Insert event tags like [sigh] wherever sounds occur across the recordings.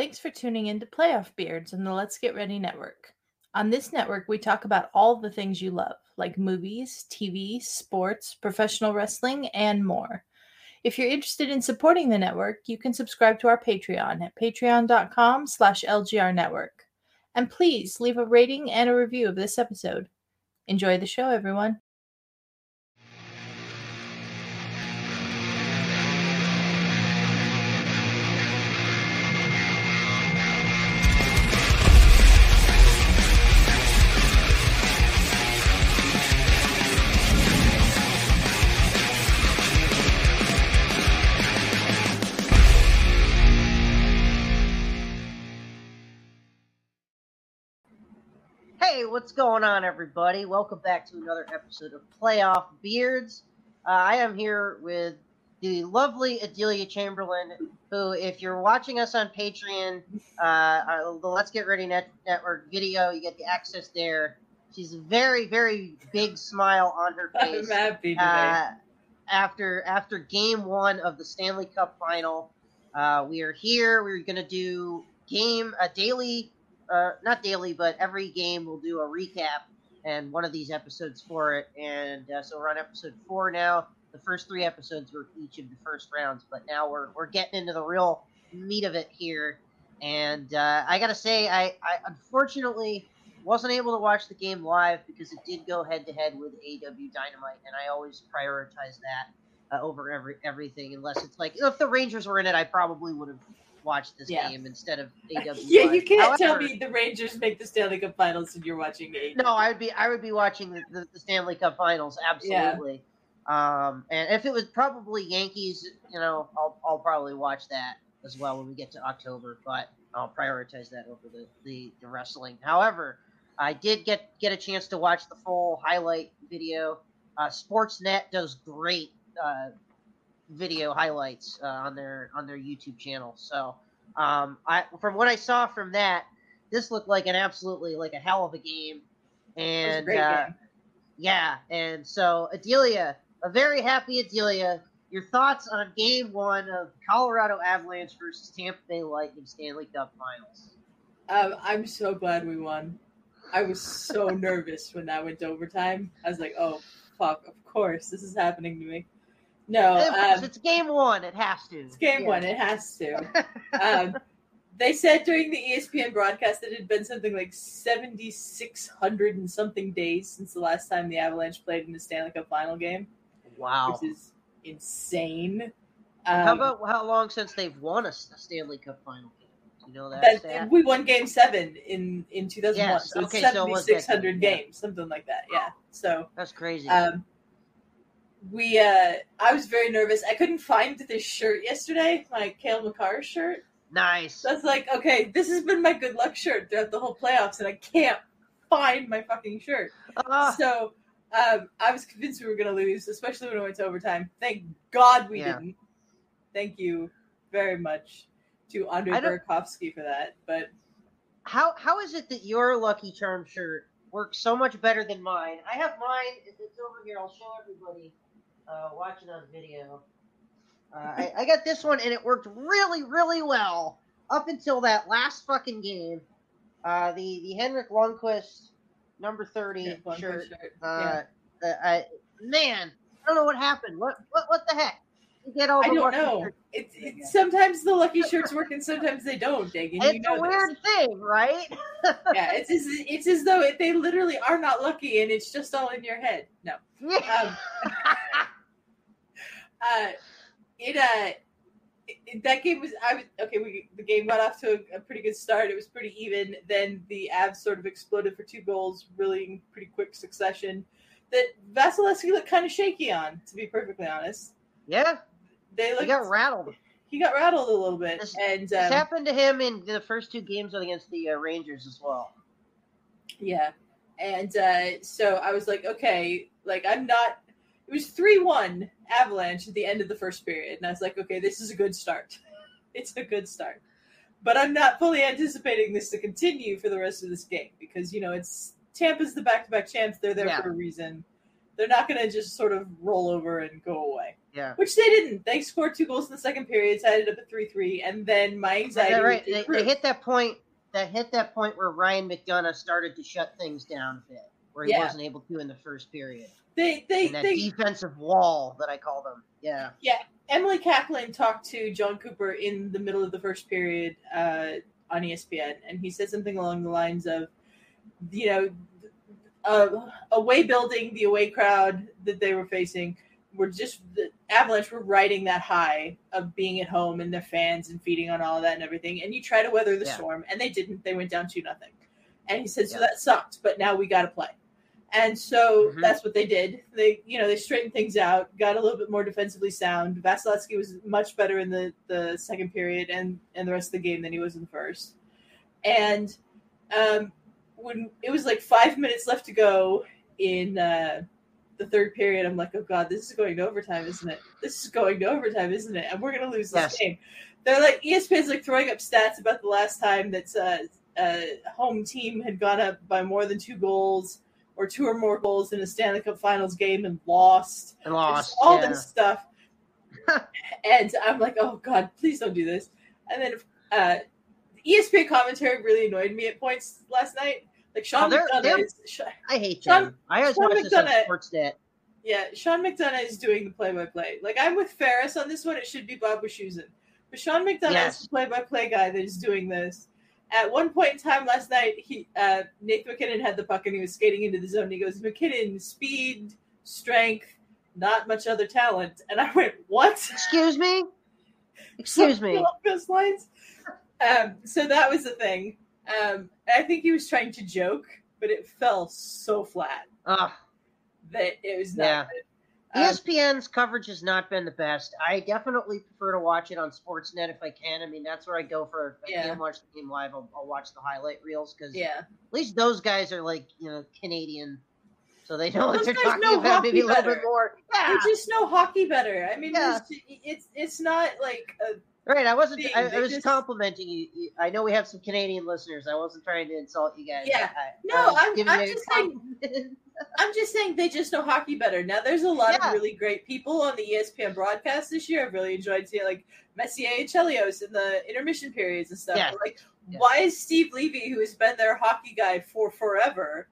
Thanks for tuning in to Playoff Beards on the Let's Get Ready Network. On this network, we talk about all the things you love, like movies, TV, sports, professional wrestling, and more. If you're interested in supporting the network, you can subscribe to our Patreon at patreon.com slash lgrnetwork. And please leave a rating and a review of this episode. Enjoy the show, everyone. Hey, what's going on, everybody? Welcome back to another episode of Playoff Beards. Uh, I am here with the lovely Adelia Chamberlain, who, if you're watching us on Patreon, uh, uh, the Let's Get Ready Net- Network video, you get the access there. She's a very, very big smile on her face. I'm happy uh, after after game one of the Stanley Cup final. Uh, we are here. We're gonna do game a daily, uh, not daily, but every game we'll do a recap and one of these episodes for it. And uh, so we're on episode four now. The first three episodes were each of the first rounds, but now we're we're getting into the real meat of it here. And uh, I gotta say, I, I unfortunately wasn't able to watch the game live because it did go head to head with AEW Dynamite, and I always prioritize that uh, over every everything. Unless it's like if the Rangers were in it, I probably would have watched this Yeah. game instead of [laughs] AEW. yeah, you can't tell me the Rangers make the Stanley Cup Finals and you're watching it. No, I would be I would be watching the, the, the Stanley Cup Finals absolutely. Um, and if it was probably Yankees, you know, I'll I'll probably watch that as well when we get to October. But I'll prioritize that over the, the, the wrestling. However, I did get get a chance to watch the full highlight video. Uh, Sportsnet does great uh, video highlights uh, on their on their YouTube channel. So um, I from what I saw from that, this looked like an absolutely like a hell of a game. It was a And uh, game. yeah, and so Adelia, a very happy Adelia. Your thoughts on Game One of Colorado Avalanche versus Tampa Bay Lightning Stanley Cup Finals? Um, I'm so glad we won. I was so [laughs] nervous when that went to overtime. I was like, oh, fuck, of course, this is happening to me. No, um, it's Game One. It has to. it's game Yeah. one. It has to. Um, [laughs] they said during the ESPN broadcast that it had been something like 7,600 and something days since the last time the Avalanche played in the Stanley Cup final game, Wow. which is insane. Um, how about how long since they've won a Stanley Cup final game? You know that? that, we won game seven in, in 2001. Yes, so it's okay, so it was that 7,600 yeah. games, something like that. Yeah. So. That's crazy. Um, we, uh, I was very nervous. I couldn't find this shirt yesterday, my Cale Makar shirt. nice. So was like, okay, this has been my good luck shirt throughout the whole playoffs, and I can't find my fucking shirt. Ah, So um, I was convinced we were going to lose, especially when it went to overtime. Thank God we Yeah. didn't. Thank you very much to Andre Burakovsky for that. But how how is it that your Lucky Charm shirt works so much better than mine? I have mine. it- It's over here. I'll show everybody uh, watching on video. Uh, I, I got this one, and it worked really, really well up until that last fucking game. Uh, the the Henrik Lundqvist number thirty yeah, shirt. shirt. Uh, uh, I, man, I don't know what happened. What what what the heck? You get all I don't know. shirts. It's, it's sometimes the lucky shirts work and sometimes they don't. You It's know a this. weird thing, right? [laughs] yeah, it's as, it's as though they literally are not lucky and it's just all in your head. No, um, [laughs] uh, it uh, it, it- that game was I was okay. We the game got off to a, a pretty good start. It was pretty even. Then the Avs sort of exploded for two goals, really in pretty quick succession. That Vasilevskiy looked kind of shaky on, to be perfectly honest. yeah, They he got rattled. he got rattled a little bit, This- and This um, happened to him in the first two games against the uh, Rangers as well. Yeah. And uh, so I was like, okay, like I'm not. It was 3 1 Avalanche at the end of the first period. And I was like, okay, this is a good start. [laughs] it's a good start. But I'm not fully anticipating this to continue for the rest of this game because, you know, it's Tampa's the back to back champs. They're there Yeah. for a reason. They're not going to just sort of roll over and go away. Yeah. Which they didn't. They scored two goals in the second period, tied it up at three three, and then my anxiety. Right. They, they hit that point. That hit that point where Ryan McDonagh started to shut things down a bit, where he Yeah. wasn't able to in the first period. They they And that they defensive wall that I call them. Yeah. Yeah. Emily Kaplan talked to Jon Cooper in the middle of the first period uh, on ESPN, and he said something along the lines of, you know, uh, away building, the away crowd that they were facing were just the Avalanche were riding that high of being at home and their fans and feeding on all of that and everything. And you try to weather the Yeah. storm, and they didn't. They went down two nothing. And he said, so Yeah. that sucked, but now we got to play. And so Mhm. that's what they did. They, you know, they straightened things out, got a little bit more defensively sound. Vasilevskiy was much better in the, the second period and, and the rest of the game than he was in the first. And um, when it was like five minutes left to go in uh, the third period, I'm like, oh god, this is going to overtime, isn't it? This is going to overtime, isn't it? And we're gonna lose this Yes. game. They're like ESPN's like throwing up stats about the last time that uh, a home team had gone up by more than two goals or two or more goals in a Stanley Cup Finals game and lost. And lost. all yeah. this stuff. [laughs] and I'm like, oh god, please don't do this. And then uh, ESPN commentary really annoyed me at points last night. Like Sean Oh, they're- McDonough they're- is, Sh- I hate Sean- them. I always Sean watch this on McDonough- Sportsnet. yeah, Sean McDonough is doing the play-by-play. Like I'm with Ferris on this one. It should be Bob Wischusen, but Sean McDonough Yes. is the play-by-play guy that is doing this. At one point in time last night, he uh, Nathan MacKinnon had the puck and he was skating into the zone. And he goes, "MacKinnon, speed, strength, not much other talent." And I went, "What?" Excuse me. [laughs] Excuse me. those lines. Um, so that was the thing. Um, I think he was trying to joke, but it fell so flat Ugh. that it was not Yeah. Um, ESPN's coverage has not been the best. I definitely prefer to watch it on Sportsnet if I can. I mean, that's where I go for. If I Yeah. can't watch the game live, I'll, I'll watch the highlight reels because yeah. at least those guys are like you know Canadian, so they know what Those they're talking know about maybe a hockey little better. bit more. They just know hockey better. I mean, Yeah. it's, it's it's not like a, right. I wasn't. I, I was just- complimenting you. I know we have some Canadian listeners. I wasn't trying to insult you guys. Yeah. I, no, I I'm, giving I'm you a just saying- [laughs] I'm just saying they just know hockey better. Now, there's a lot Yeah. of really great people on the ESPN broadcast this year. I've really enjoyed seeing like Messier and Chelios in the intermission periods and stuff. Yeah. Like, Yeah. why is Steve Levy, who has been their hockey guy for forever,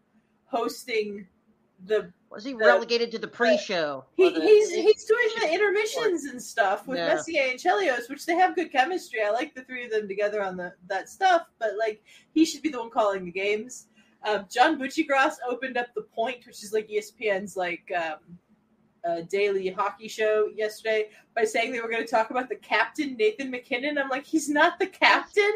hosting the? Was he The- relegated to the pre-show? He, the- he's he's doing the intermissions and stuff with Yeah. Messier and Chelios, which they have good chemistry. I like the three of them together on the that stuff, but like he should be the one calling the games. Um, John Buccigross opened up the Point, which is like ESPN's like um, uh, daily hockey show yesterday, by saying they were going to talk about the captain Nathan MacKinnon. I'm like, he's not the captain.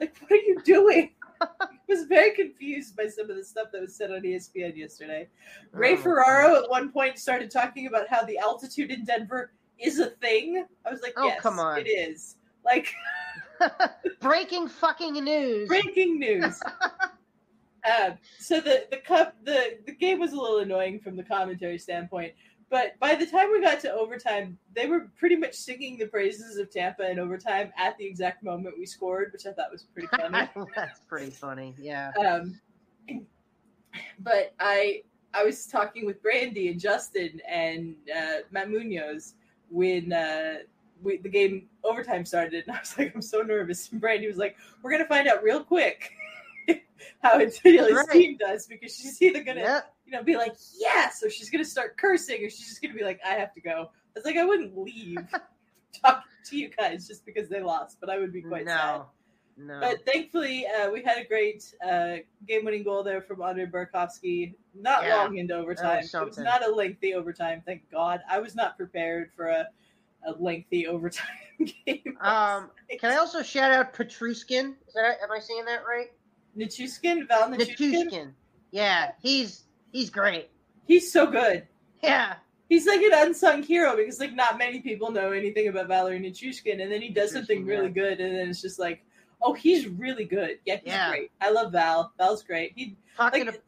Like, what are you doing? I [laughs] was very confused by some of the stuff that was said on ESPN yesterday. Ray Oh, Ferraro at one point started talking about how the altitude in Denver is a thing. I was like, Oh, yes, come on. it is. Like [laughs] Breaking fucking news. breaking news. [laughs] uh, so the the cup the the game was a little annoying from the commentary standpoint, but by the time we got to overtime, they were pretty much singing the praises of Tampa in overtime at the exact moment we scored, which I thought was pretty [laughs] funny. That's pretty funny. Yeah. um, but I I was talking with Brandy and Justin and uh, Matt Munoz when uh, we, the game overtime started, and I was like, I'm so nervous. And Brandy was like, We're gonna find out real quick [laughs] how Antonio's Right. team does because she's either gonna Yeah. You know be like yes, or she's gonna start cursing, or she's just gonna be like, I have to go. I was like, I wouldn't leave [laughs] talking to you guys just because they lost, but I would be quite sad. No. No. But thankfully, uh, we had a great uh, game-winning goal there from Andre Burakovsky. Not Yeah, long into overtime. It was not a lengthy overtime. Thank God. I was not prepared for a, a lengthy [laughs] overtime game. [laughs] Um, Can I also shout out Petruskin? Is that am I saying that right? Nichushkin, Val Nichushkin. Yeah, he's he's great. He's so good. Yeah. He's like an unsung hero because like not many people know anything about Valery Nichushkin, and then he does something really yeah. good, and then it's just like, oh, he's really good. Yeah, he's Yeah. great. I love Val. Val's great. He Talking like to,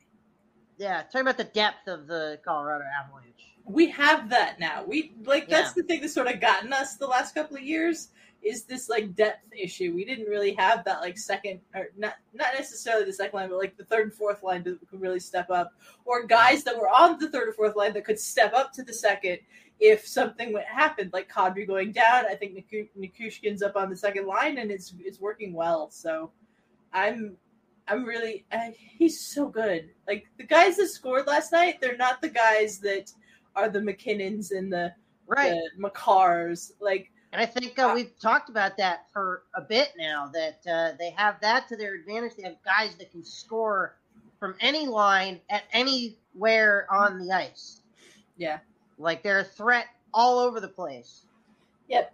yeah, talking about the depth of the Colorado Avalanche. we have that now. We like that's the thing that's sort of gotten us the last couple of years is this like depth issue. We didn't really have that like second or not not necessarily the second line, but like the third and fourth line that could really step up, or guys that were on the third or fourth line that could step up to the second if something went happened, like Kadri going down. I think Nichushkin's up on the second line, and it's it's working well. So I'm I'm really uh, he's so good. Like the guys that scored last night, they're not the guys that are the MacKinnons and the right the Makars. Like and I think uh, we've talked about that for a bit now. That uh, they have that to their advantage. They have guys that can score from any line at anywhere on the ice. Yeah, like they're a threat all over the place. Yep.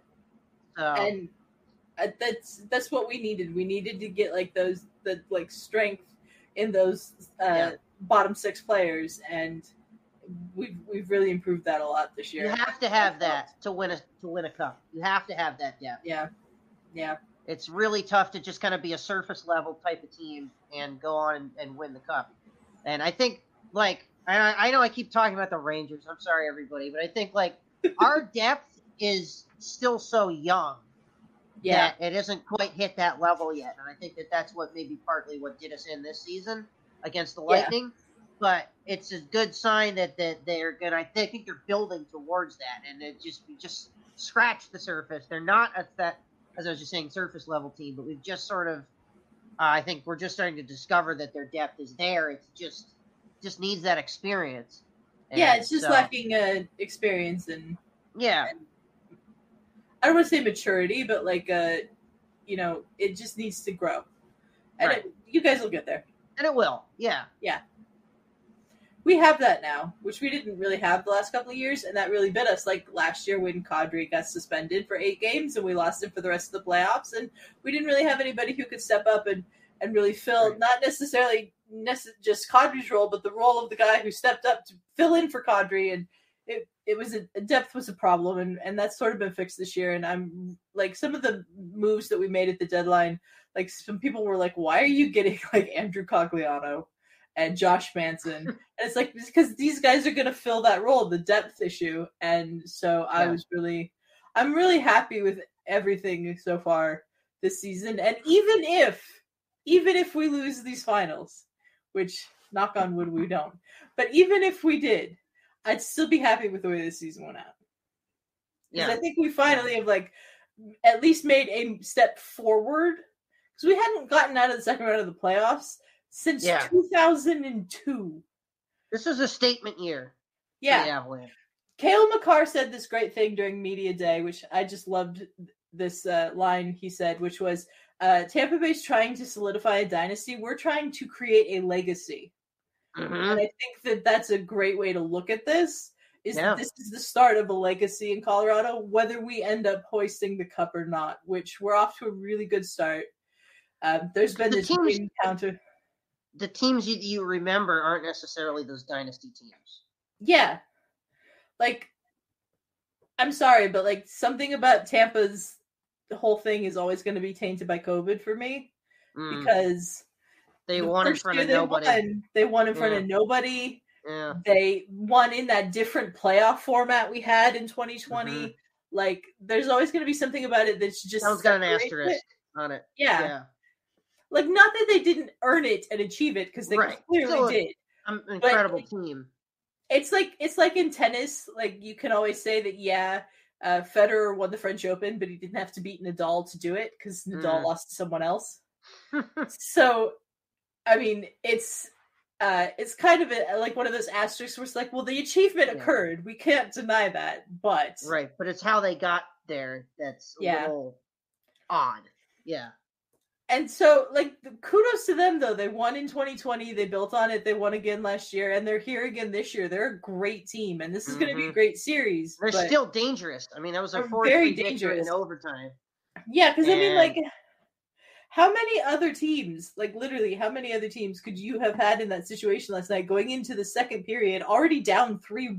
So. And uh, that's that's what we needed. We needed to get like those the like strength in those uh, yeah. bottom six players, and we've we've really improved that a lot this year. You have to have that to win a to win a cup. You have to have that depth. Yeah, yeah. It's really tough to just kind of be a surface level type of team and go on and, and win the cup. And I think like I, I know I keep talking about the Rangers. I'm sorry everybody, but I think like [laughs] our depth is still so young. Yeah, it isn't quite hit that level yet, and I think that that's what maybe partly what did us in this season against the Lightning. Yeah but it's a good sign that, that they're good. I think they're building towards that, and it just we just scratch the surface. They're not at that, as I was just saying, surface level team, but we've just sort of, uh, I think we're just starting to discover that their depth is there. It's just just needs that experience. And yeah, it's just so, lacking uh, experience and yeah. And, I don't want to say maturity, but like uh, you know, it just needs to grow, and right. it, you guys will get there. And it will, yeah, yeah we have that now, which we didn't really have the last couple of years, and that really bit us. Like last year when Kadri got suspended for eight games and we lost him for the rest of the playoffs, and we didn't really have anybody who could step up and and really fill right. not necessarily nece- just Kadri's role, but the role of the guy who stepped up to fill in for Kadri, and it it was a depth was a problem, and and that's sort of been fixed this year. And I'm like some of the moves that we made at the deadline, like some people were like, "Why are you getting [laughs] like Andrew Cogliano?" And Josh Manson. [laughs] and it's like because these guys are going to fill that role, the depth issue. And so I was really, I'm really happy with everything so far this season. And even if, even if we lose these finals, which knock on wood we don't, but even if we did, I'd still be happy with the way this season went out. Because yeah. I think we finally have like at least made a step forward because we hadn't gotten out of the second round of the playoffs since yeah. 2002. This is a statement year. Yeah. Cale Makar said this great thing during media day, which I just loved this uh, line he said, which was uh, Tampa Bay's trying to solidify a dynasty. We're trying to create a legacy. Mm-hmm. And I think that that's a great way to look at this. Is yeah. this is the start of a legacy in Colorado, whether we end up hoisting the cup or not, which we're off to a really good start. Um, there's been the this teams, encounter the teams you, you remember aren't necessarily those dynasty teams. Yeah. Like I'm sorry, but like something about Tampa's whole thing is always going to be tainted by COVID for me mm. because they the won in front of they nobody. Won, they won in front of nobody. Yeah. They won in that different playoff format we had in 2020. Mm-hmm. Like, there's always going to be something about it that's just. Someone's got an asterisk it. on it. Yeah. yeah. Like, not that they didn't earn it and achieve it because they right. clearly Still did. An incredible but team. It's like it's like in tennis. Like you can always say that, yeah, uh, Federer won the French Open, but he didn't have to beat Nadal to do it because Nadal mm. lost to someone else. [laughs] so, I mean, it's uh, it's kind of a, like one of those asterisks where it's like, well, the achievement yeah. occurred. We can't deny that, but right. But it's how they got there that's a yeah. little odd. Yeah and so like kudos to them though. They won in 2020 they built on it. They won again last year and they're here again this year. They're a great team and this is mm-hmm. going to be a mm-hmm. great series they're still dangerous. I mean that was a very dangerous. in overtime. Yeah because and... i mean like how many other teams like literally how many other teams could you have had in that situation last night going into the second period already down 3-1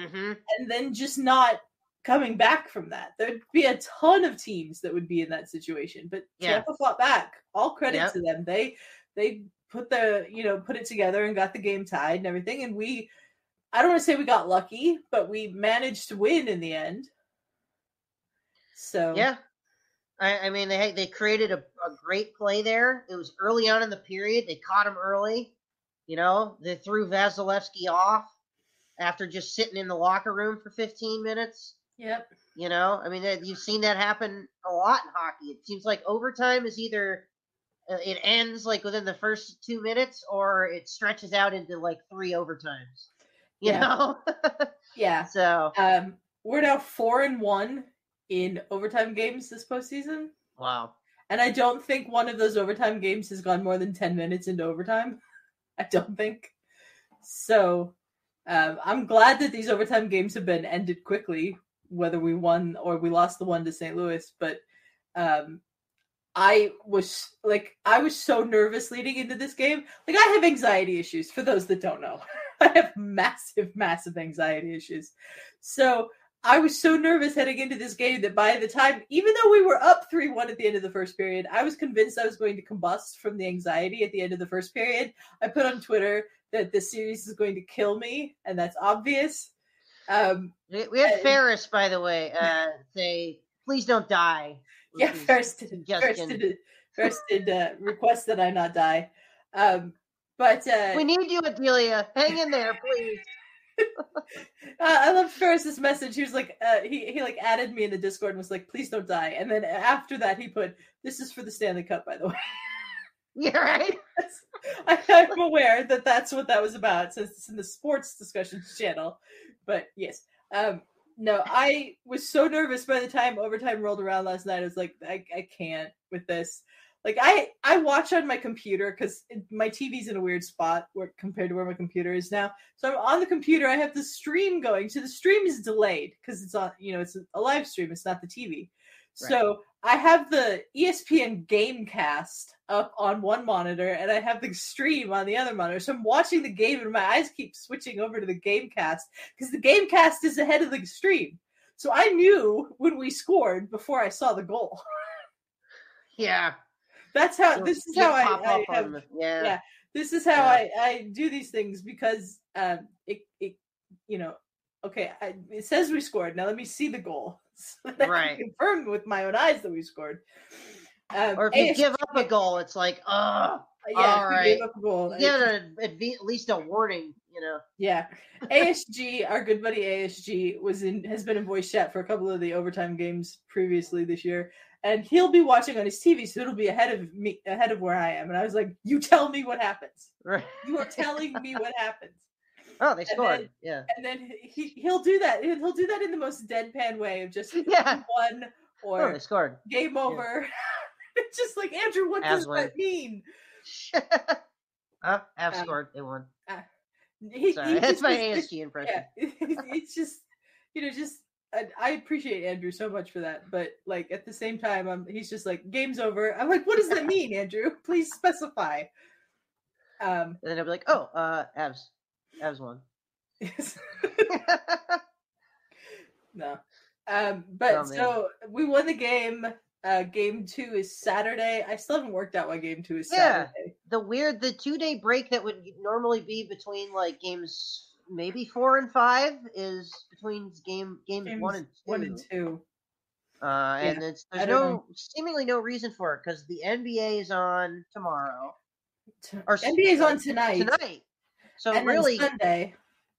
mm-hmm. and then just not coming back from that. There'd be a ton of teams that would be in that situation, but yeah. Tampa fought back. All credit yep. to them. They they put the you know put it together and got the game tied and everything. And we, I don't want to say we got lucky, but we managed to win in the end. So yeah, I, I mean, they they created a, a great play there. It was early on in the period. They caught him early. You know, they threw Vasilevskiy off after just sitting in the locker room for 15 minutes. Yep. You know, I mean, you've seen that happen a lot in hockey. It seems like overtime is either uh, it ends like within the first two minutes or it stretches out into like three overtimes. [laughs] You Yeah. know? Yeah. so, Um, we're now four and one in overtime games this postseason, wow. and I don't think one of those overtime games has gone more than ten minutes into overtime. [laughs] I don't think. So, um, I'm glad that these overtime games have been ended quickly, whether we won or we lost the one to St. Louis. But um, I was like, I was so nervous leading into this game. Like, I have anxiety issues. For those that don't know, [laughs] I have massive, massive anxiety issues. So I was so nervous heading into this game that by the time, even though we were up 3 1 at the end of the first period, I was convinced I was going to combust from the anxiety at the end of the first period. I put on Twitter that this series is going to kill me, and that's obvious. Um, We had Uh, Ferris, by the way, uh, say, please don't die. [laughs] yeah, first, first suggestion. did, first did uh, request that I not die. Um, but uh, We need you, Adelia. Hang in there, please. [laughs] Uh, I love Ferris's message. He was like, uh, he he like added me in the Discord and was like, "Please don't die." And then after that, he put, "This is for the Stanley Cup, by the way." [laughs] Yeah, right? I, I'm aware that that's what that was about, since it's in the sports discussions channel. But yes, um, no, I was so nervous by the time overtime rolled around last night. I was like, I, I can't with this. Like I I watch on my computer because my TV's in a weird spot where compared to where my computer is now. So I'm on the computer. I have the stream going. So the stream is delayed because it's on. You know, it's a live stream. It's not the TV. Right. So I have the ESPN Gamecast up on one monitor, and I have the stream on the other monitor. So I'm watching the game, and my eyes keep switching over to the Gamecast because the Gamecast is ahead of the stream. So I knew when we scored before I saw the goal. [laughs] Yeah. That's how. This is how I, I have yeah. yeah. this is how Yeah. I, I do these things because um it, it you know okay I, it says we scored now let me see the goal [laughs] so that I Right. can confirm with my own eyes that we scored um, Or if you give up a goal, it's like, oh, yeah all if we gave right. up a goal a, at least a warning, you know. yeah ASG our good buddy ASG was in has been in voice chat for a couple of the overtime games previously this year and he'll be watching on his TV so it'll be ahead of me ahead of where I am and I was like you tell me what happens Right. you are telling me what happens [laughs] Oh, they scored. then- yeah. and then he he'll do that. He'll do that in the most deadpan way of just [laughs] Yeah. one Oh, or they scored. game over. [laughs] it's [laughs] just like Andrew, what does Aslan. that mean? huh? [laughs] Have Um, scored. They won. He, Sorry, he [laughs] that's my ASG impression. Yeah, it's just you know just. I, I appreciate Andrew so much for that, but like at the same time, um, he's just like game's over. I'm like, what does that mean, Andrew? Please specify. Um, And then I'll be like, oh, uh, Avs. Avs won. no, um, but Oh, so we won the game. Uh, game two is Saturday. I still haven't worked out why game two is Yeah. Saturday. the weird, the two day break that would normally be between like games maybe four and five is between game games, Games one and two. One and two. Uh, and it's I there's don't no seemingly no reason for it because the NBA is on tomorrow T- or NBA's on tonight. Tonight, so and really Sunday.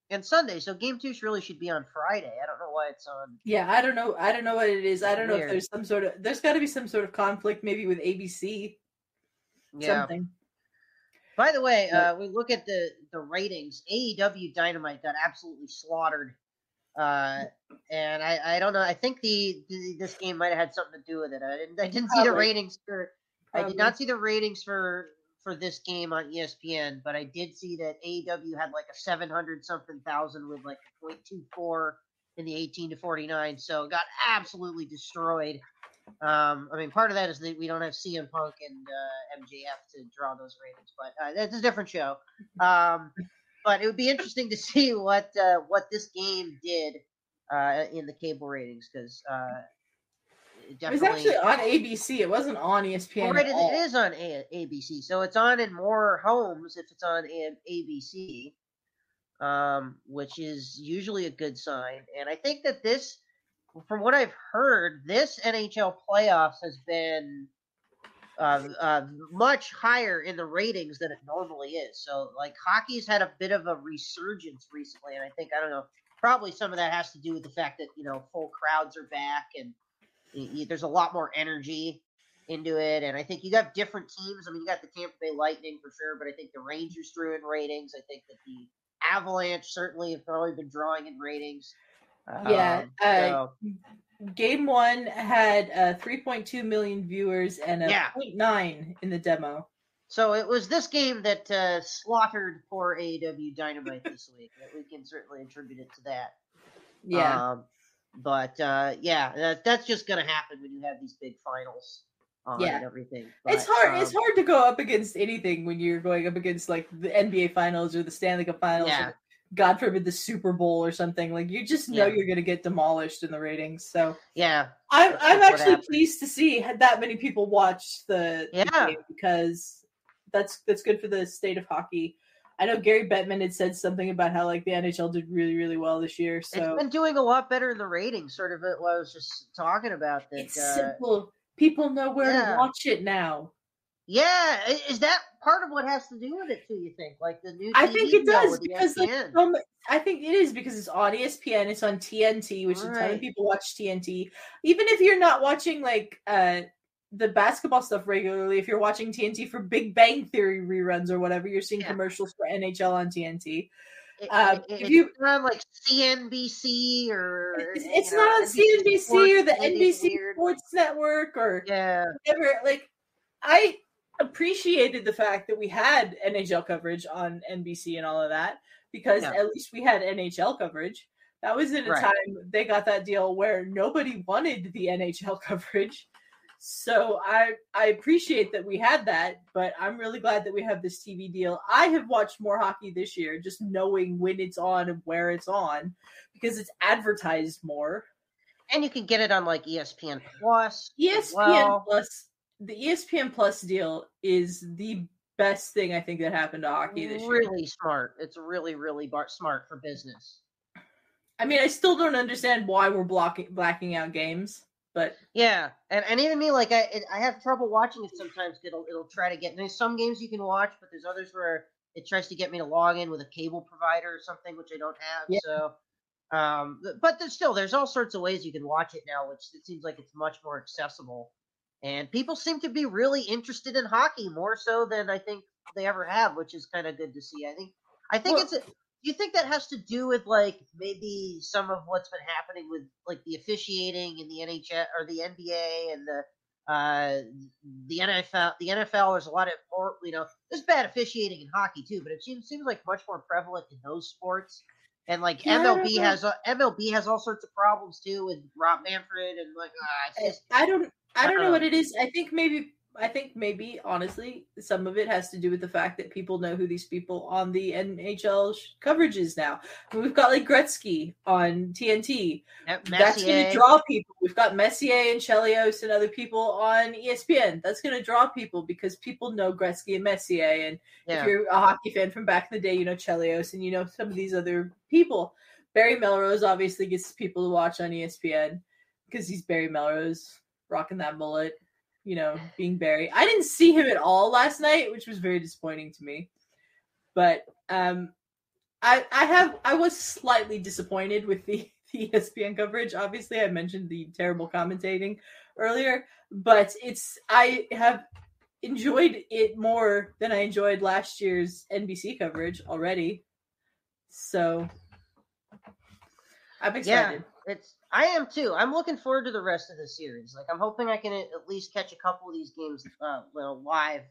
And Sunday. So game two really should be on Friday. I don't know why it's on. Yeah, I don't know. I don't know what it is. I don't know if there's some sort of. There's got to be some sort of conflict, maybe with ABC. Yeah. Something. By the way, uh, we look at the the ratings. AEW Dynamite got absolutely slaughtered, uh, and I, I don't know. I think the, the this game might have had something to do with it. I didn't I didn't see the ratings for I did not see the ratings for for this game on ESPN, but I did see that AEW had like a seven hundred something thousand with like a point two four in the eighteen to forty nine. So it got absolutely destroyed. Um, I mean, part of that is that we don't have CM Punk and uh, MJF to draw those ratings, but uh, that's a different show. Um, but it would be interesting to see what uh, what this game did uh, in the cable ratings because uh, it was actually on ABC. It wasn't on ESPN. Right, at it, all. it is on A- ABC, so it's on in more homes if it's on A- ABC, um, which is usually a good sign. And I think that this from what I've heard, this NHL playoffs has been uh, uh, much higher in the ratings than it normally is. So, like, hockey's had a bit of a resurgence recently, and I think I don't know. Probably some of that has to do with the fact that you know full crowds are back, and y- y- there's a lot more energy into it. And I think you got different teams. I mean, you got the Tampa Bay Lightning for sure, but I think the Rangers drew in ratings. I think that the Avalanche certainly have probably been drawing in ratings. Yeah, Um, uh, Game one had uh, 3.2 million viewers and a Yeah. 0.9 in the demo. so it was this game that uh, slaughtered poor AEW Dynamite [laughs] this week. That we can certainly attribute it to that. Yeah. Um, but uh, yeah, that, that's just going to happen when you have these big finals on Yeah. and everything. it's But, hard. it's um, hard to go up against anything when you're going up against like the NBA Finals or the Stanley Cup Finals. Yeah. Or, God forbid the Super Bowl or something. Like you just know Yeah. you're going to get demolished in the ratings. So Yeah, I'm I'm actually pleased to see had that many people watch the, the Yeah. game because that's that's good for the state of hockey. I know Gary Bettman had said something about how like the NHL did really really well this year. So it's been doing a lot better in the ratings. Sort of it what I was just talking about. That it's uh, simple. People know where yeah. to watch it now. yeah, is that part of what has to do with it too? You think like the new? I think it does because like mu- I think it is because it's on ESPN, it's on TNT, which a ton of people watch TNT. Even if you're not watching like uh the basketball stuff regularly, if you're watching TNT for Big Bang Theory reruns or whatever, you're seeing Yeah. commercials for NHL on TNT. It- um, it- if you- not like CNBC or It's, it's know, not on CNBC Sports, or the NBC weird. Sports Network or Yeah, whatever. Like, I appreciated the fact that we had NHL coverage on NBC and all of that because at least we had NHL coverage. That was in a Right. time they got that deal where nobody wanted the NHL [laughs] coverage. So I I appreciate that we had that, but I'm really glad that we have this TV deal. I have watched more hockey this year just knowing when it's on and where it's on because it's advertised more. and you can get it on like ESPN Plus. ESPN well. Plus, the ESPN Plus deal is the best thing I think that happened to hockey this year. really smart. It's really really bar- smart for business. I mean, I still don't understand why we're blocking blacking out games, but Yeah, and, and even me, like I it, I have trouble watching it sometimes. It'll it'll try to get. There's some games you can watch, but there's others where it tries to get me to log in with a cable provider or something, which I don't have. Yeah. So, um, but there's still there's all sorts of ways you can watch it now, which it seems like it's much more accessible. And people seem to be really interested in hockey more so than I think they ever have, which is kind of good to see. I think I think Well- it's. You think that has to do with like maybe some of what's been happening with like the officiating in the NHL or the NBA and the uh the NFL the NFL there's a lot of you know there's bad officiating in hockey too but it seems seems like much more prevalent in those sports and like Yeah, MLB has uh, MLB has all sorts of problems too with Rob Manfred and like uh, just I don't I don't know Uh-uh. what it is. I think maybe I think maybe honestly some of it has to do with the fact that people know who these people on the NHL sh- coverage is now. We've got like Gretzky on TNT. That's going to draw people. We've got Messier and Chelios and other people on ESPN. That's going to draw people because people know Gretzky and Messier. And yeah. if you're a hockey fan from back in the day, you know Chelios and you know some of these other people. Barry Melrose obviously gets people to watch on ESPN because he's Barry Melrose, rocking that mullet, you know, being Barry. I didn't see him at all last night, which was very disappointing to me. But um, I I have I was slightly disappointed with the, [laughs] the ESPN coverage. Obviously, I mentioned the terrible commentating earlier, but it's I have enjoyed it more than I enjoyed last year's NBC coverage already. So I'm excited. It's I am too. I'm looking forward to the rest of the series. Like I'm hoping I can at least catch a couple of these games uh well live.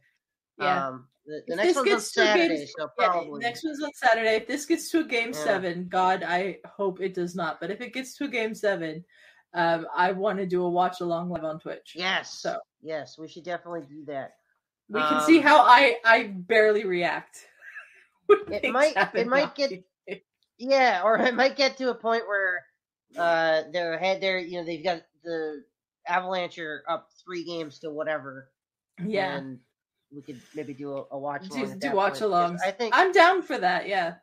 Yeah. Um the, the next one's on gets to a Saturday, game- so Yeah, probably next one's on Saturday. If this gets to a game Yeah. seven, God, I hope it does not. But if it gets to a game seven, um, I want to do a watch along live on Twitch. Yes. So yes, we should definitely do that. we can see Um, how I I barely react. [laughs] It might- it might get- Yeah, or it might get to a point where uh they're ahead there, you know, they've got the Avalanche are up three games to whatever. yeah. And we could maybe do a, a watch Do, do watch alongs. I think I'm down for that. Yeah.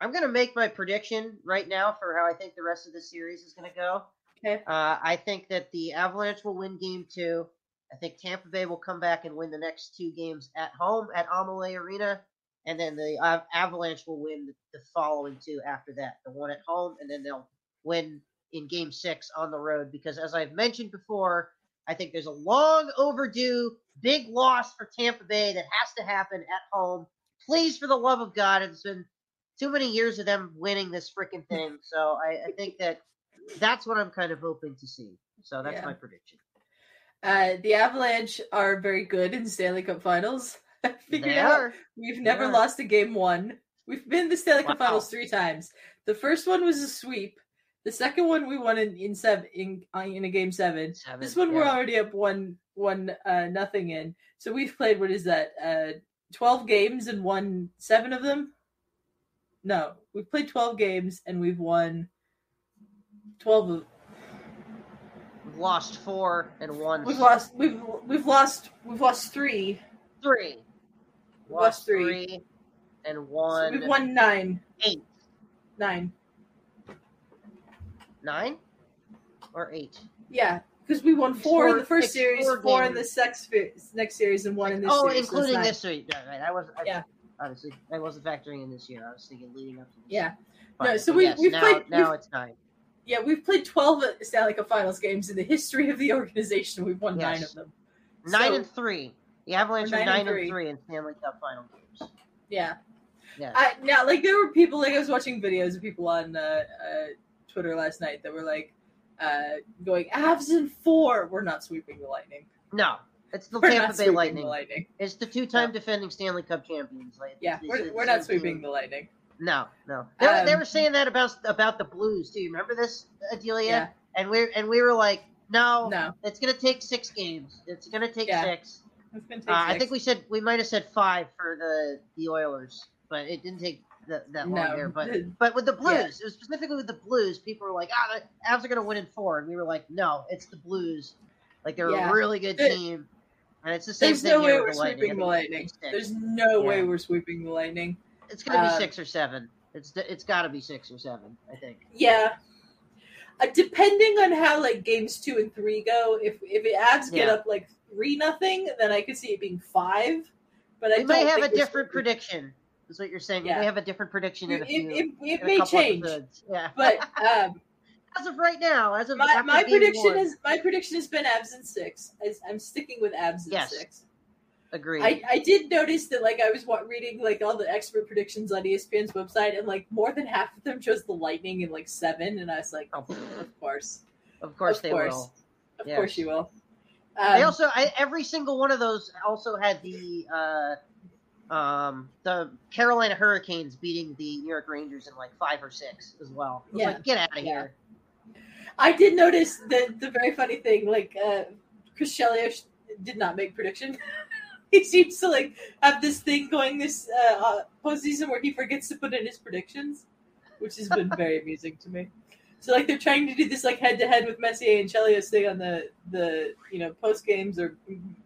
I'm gonna make my prediction right now for how I think the rest of the series is gonna go. Okay. Uh, I think that the Avalanche will win game two. I think Tampa Bay will come back and win the next two games at home at Amalie Arena, and then the uh, Avalanche will win the, the following two after that. The one at home, and then they'll win in game six on the road. Because as I've mentioned before, I think there's a long overdue big loss for Tampa Bay that has to happen at home. Please, for the love of God, it's been too many years of them winning this freaking [laughs] thing. So I, I think that that's what I'm kind of hoping to see. So that's Yeah. my prediction. Uh, the Avalanche are very good in Stanley Cup Finals. [laughs] I figured They out are. we've never are. lost a game one. We've been the Stanley Cup Wow. Finals three times. The first one was a sweep. The second one we won in in seven in uh, in a game seven. Seven, This one we're already up one one uh, nothing in. So we've played what is that? Uh, twelve games and won seven of them. No, we've played twelve games and we've won twelve. Of, We've lost four and won we've lost. We've we've lost. We've lost three. three. We've lost three. three and So we've won nine. eight. Nine. Nine or eight? Yeah, because we won four in the first series, four four in the sex, next series, and one in this oh, series. so including nine. this week. Right, right. I was. I, Yeah. Obviously, I wasn't factoring in this year. I was thinking leading up to this. Yeah. No, so we- yes, we've now, played- Now we've- it's nine. Yeah, we've played 12 Stanley Cup Finals games in the history of the organization. We've won nine of them. Nine So- and three. The Avalanche are nine and nine and three. three in Stanley Cup final games. Yeah. Yeah. I, now, like, there were people, like, I was watching videos of people on uh, uh, Twitter last night that were, like, uh, going, Avs in four. We're not sweeping the Lightning. no, it's the We're Tampa Bay Lightning. the Lightning. It's the two-time defending Stanley Cup champions. Like, Yeah, it's- we're, it's we're not sweeping team. the Lightning. No, no. They, were- they Um, were saying that about about the Blues Do You remember this, Adelia? Yeah. And we and we were like, no, No. it's gonna take six games. It's gonna take Yeah. six. It's gonna take Uh, I think we said we might have said five for the the Oilers, but it didn't take that, that long No. there. But but with the Blues, Yeah. it was specifically with the Blues, people were like, ah, the Avs are gonna win in four, and we were like, no, it's the Blues. Like they're Yeah. a really good There- team, and it's the same There's thing no way we're the Lightning. sweeping the Lightning. There's no Yeah. way we're sweeping the Lightning. It's gonna be um, six or seven. It's it's got to be six or seven. I think. Yeah. Uh, depending on how like games two and three go, if if it Avs get up like three nothing, then I could see it being five. But I We may don't have a think we're different sweeping- prediction. Is what you're saying. Yeah. We have a different prediction in a It, few. it, it, it may change. Yeah. [laughs] but um, as of right now, as of my, my prediction one, is my prediction has been Avs in six. I, I'm sticking with Avs in Yes. six. agreed. I, I did notice that like I was reading like all the expert predictions on ESPN's website, and like more than half of them chose the Lightning in like seven, and I was like, Oh, of course, of course of they course. will. of Yes. course you will. Um, they also I, every single one of those also had the uh, um, the Carolina Hurricanes beating the New York Rangers in like five or six as well. It was Yeah. like get out of Yeah. here. I did notice the the very funny thing, like uh Chris Chelios did not make prediction. [laughs] he seems to like have this thing going this uh, uh postseason where he forgets to put in his predictions, which has been very [laughs] amusing to me. So like they're trying to do this like head to head with Messier and Chelios thing on the the you know post games or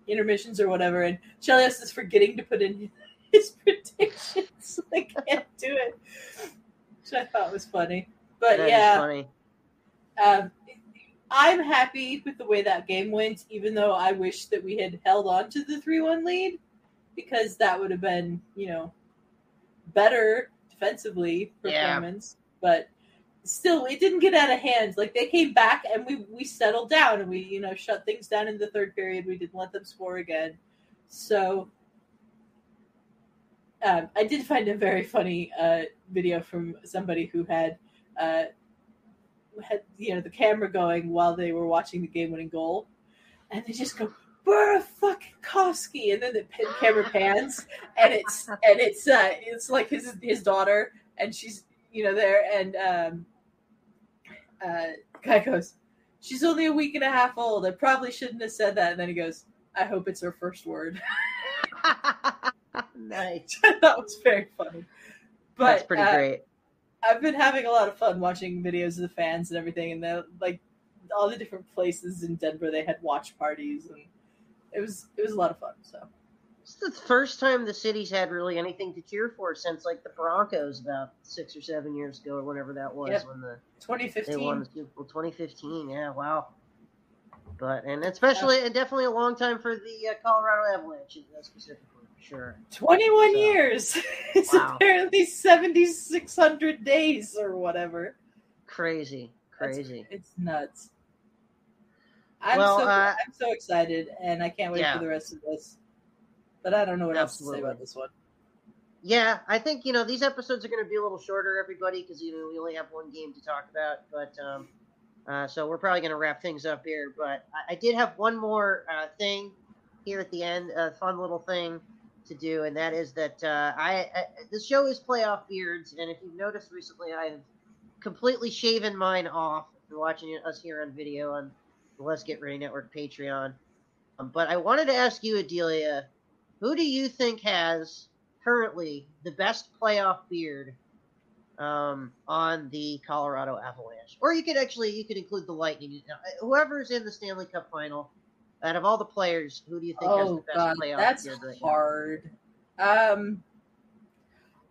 intermissions or whatever, and Chelios is forgetting to put in [laughs] his predictions. [laughs] I can't do it, which I thought was funny. But That yeah, funny. um, I'm happy with the way that game went, even though I wish that we had held on to the 3 1 lead because that would have been, you know, better defensively Yeah. performance. But still, it didn't get out of hand. Like they came back and we, we settled down and we, you know, shut things down in the third period. We didn't let them score again. So um, I did find a very funny uh, video from somebody who had. Uh, had you know the camera going while they were watching the game-winning goal, and they just go Burafuckowski, and then the camera pans, and it's and it's uh, it's like his his daughter, and she's you know there, and um, uh, guy goes, she's only a week and a half old. I probably shouldn't have said that, and then he goes, I hope it's her first word. [laughs] nice. [laughs] that was very funny. But That's pretty uh, great. I've been having a lot of fun watching videos of the fans and everything, and the like all the different places in Denver they had watch parties, and it was it was a lot of fun. So It's the first time the city's had really anything to cheer for since like the Broncos about six or seven years ago or whatever that was Yep. when the 2015. they won the Super Bowl 2015. Yeah, wow. But and especially and definitely a long time for the uh, Colorado Avalanche specifically for sure. 21 So- years. [laughs] it's Wow. apparently 7,600 days or whatever. Crazy, That's- crazy. It's nuts. I'm Well, so uh, I'm so excited, and I can't wait Yeah. for the rest of this. But I don't know what else to say about this one. Yeah, I think you know these episodes are going to be a little shorter, everybody, because you know we only have one game to talk about. But um, uh, so we're probably going to wrap things up here. But I, I did have one more uh, thing here at the end, a fun little thing to do, and that is that uh, I, I the show is playoff beards, and if you've noticed recently, I have completely shaven mine off. If you're watching us here on video on the Let's Get Ready Network Patreon, um, but I wanted to ask you, Adelia, who do you think has currently the best playoff beard um, on the Colorado Avalanche. Or you could actually you could include the Lightning. Whoever's in the Stanley Cup final, out of all the players, who do you think has the Oh best god, that's right now? hard. Um,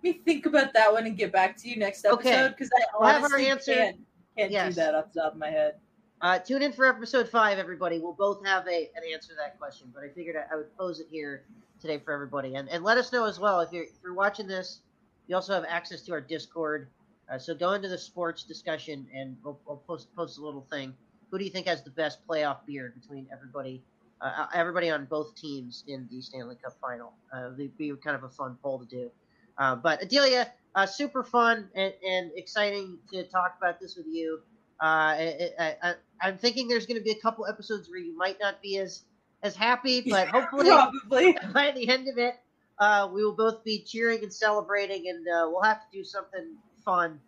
let me think about that one and get back to you next Okay. episode because I We'll have our answer- can't, can't Yes. do that off the top of my head. Uh, tune in for episode five, everybody. We'll both have a an answer to that question, but I figured I, I would pose it here today for everybody, and and let us know as well if you're if you're watching this. You also have access to our Discord, uh, so go into the sports discussion, and we'll, we'll post post a little thing. Who do you think has the best playoff beard between everybody, uh, everybody on both teams in the Stanley Cup final? Uh, it'd be kind of a fun poll to do. Uh, but Adelia, uh, super fun and, and exciting to talk about this with you. Uh, I, I, I, I'm thinking there's going to be a couple episodes where you might not be as as happy, but [laughs] hopefully Probably. [laughs] by the end of it, uh, we will both be cheering and celebrating, and uh, we'll have to do something fun.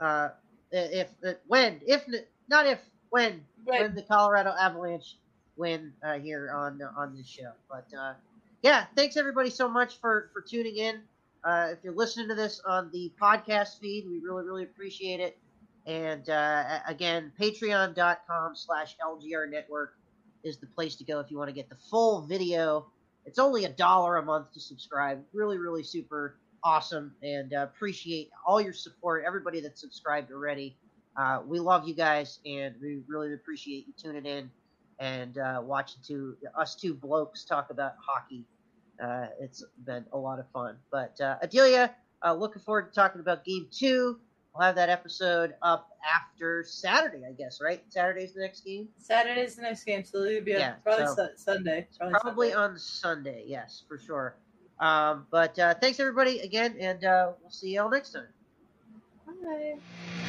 Uh, if uh, when if not if when Right. when the Colorado Avalanche win uh, here on on this show. But uh, yeah, thanks everybody so much for for tuning in. Uh, if you're listening to this on the podcast feed, we really really appreciate it. And uh, again, patreon.com slash LGR network is the place to go if you want to get the full video. It's only a dollar a month to subscribe. Really, really super awesome. And uh, appreciate all your support, everybody that's subscribed already. Uh, we love you guys, and we really appreciate you tuning in and uh, watching two us two blokes talk about hockey. Uh, it's been a lot of fun. But uh, Adelia, uh, looking forward to talking about Game Two. We'll have that episode up after Saturday, I guess. Right? Saturday's the next game. Saturday's the next game, so it'll be Yeah, probably so- Su- Sunday. Probably, Probably Sunday. on Sunday, yes, for sure. Um, but uh, thanks everybody again, and uh, we'll see you all next time. Bye.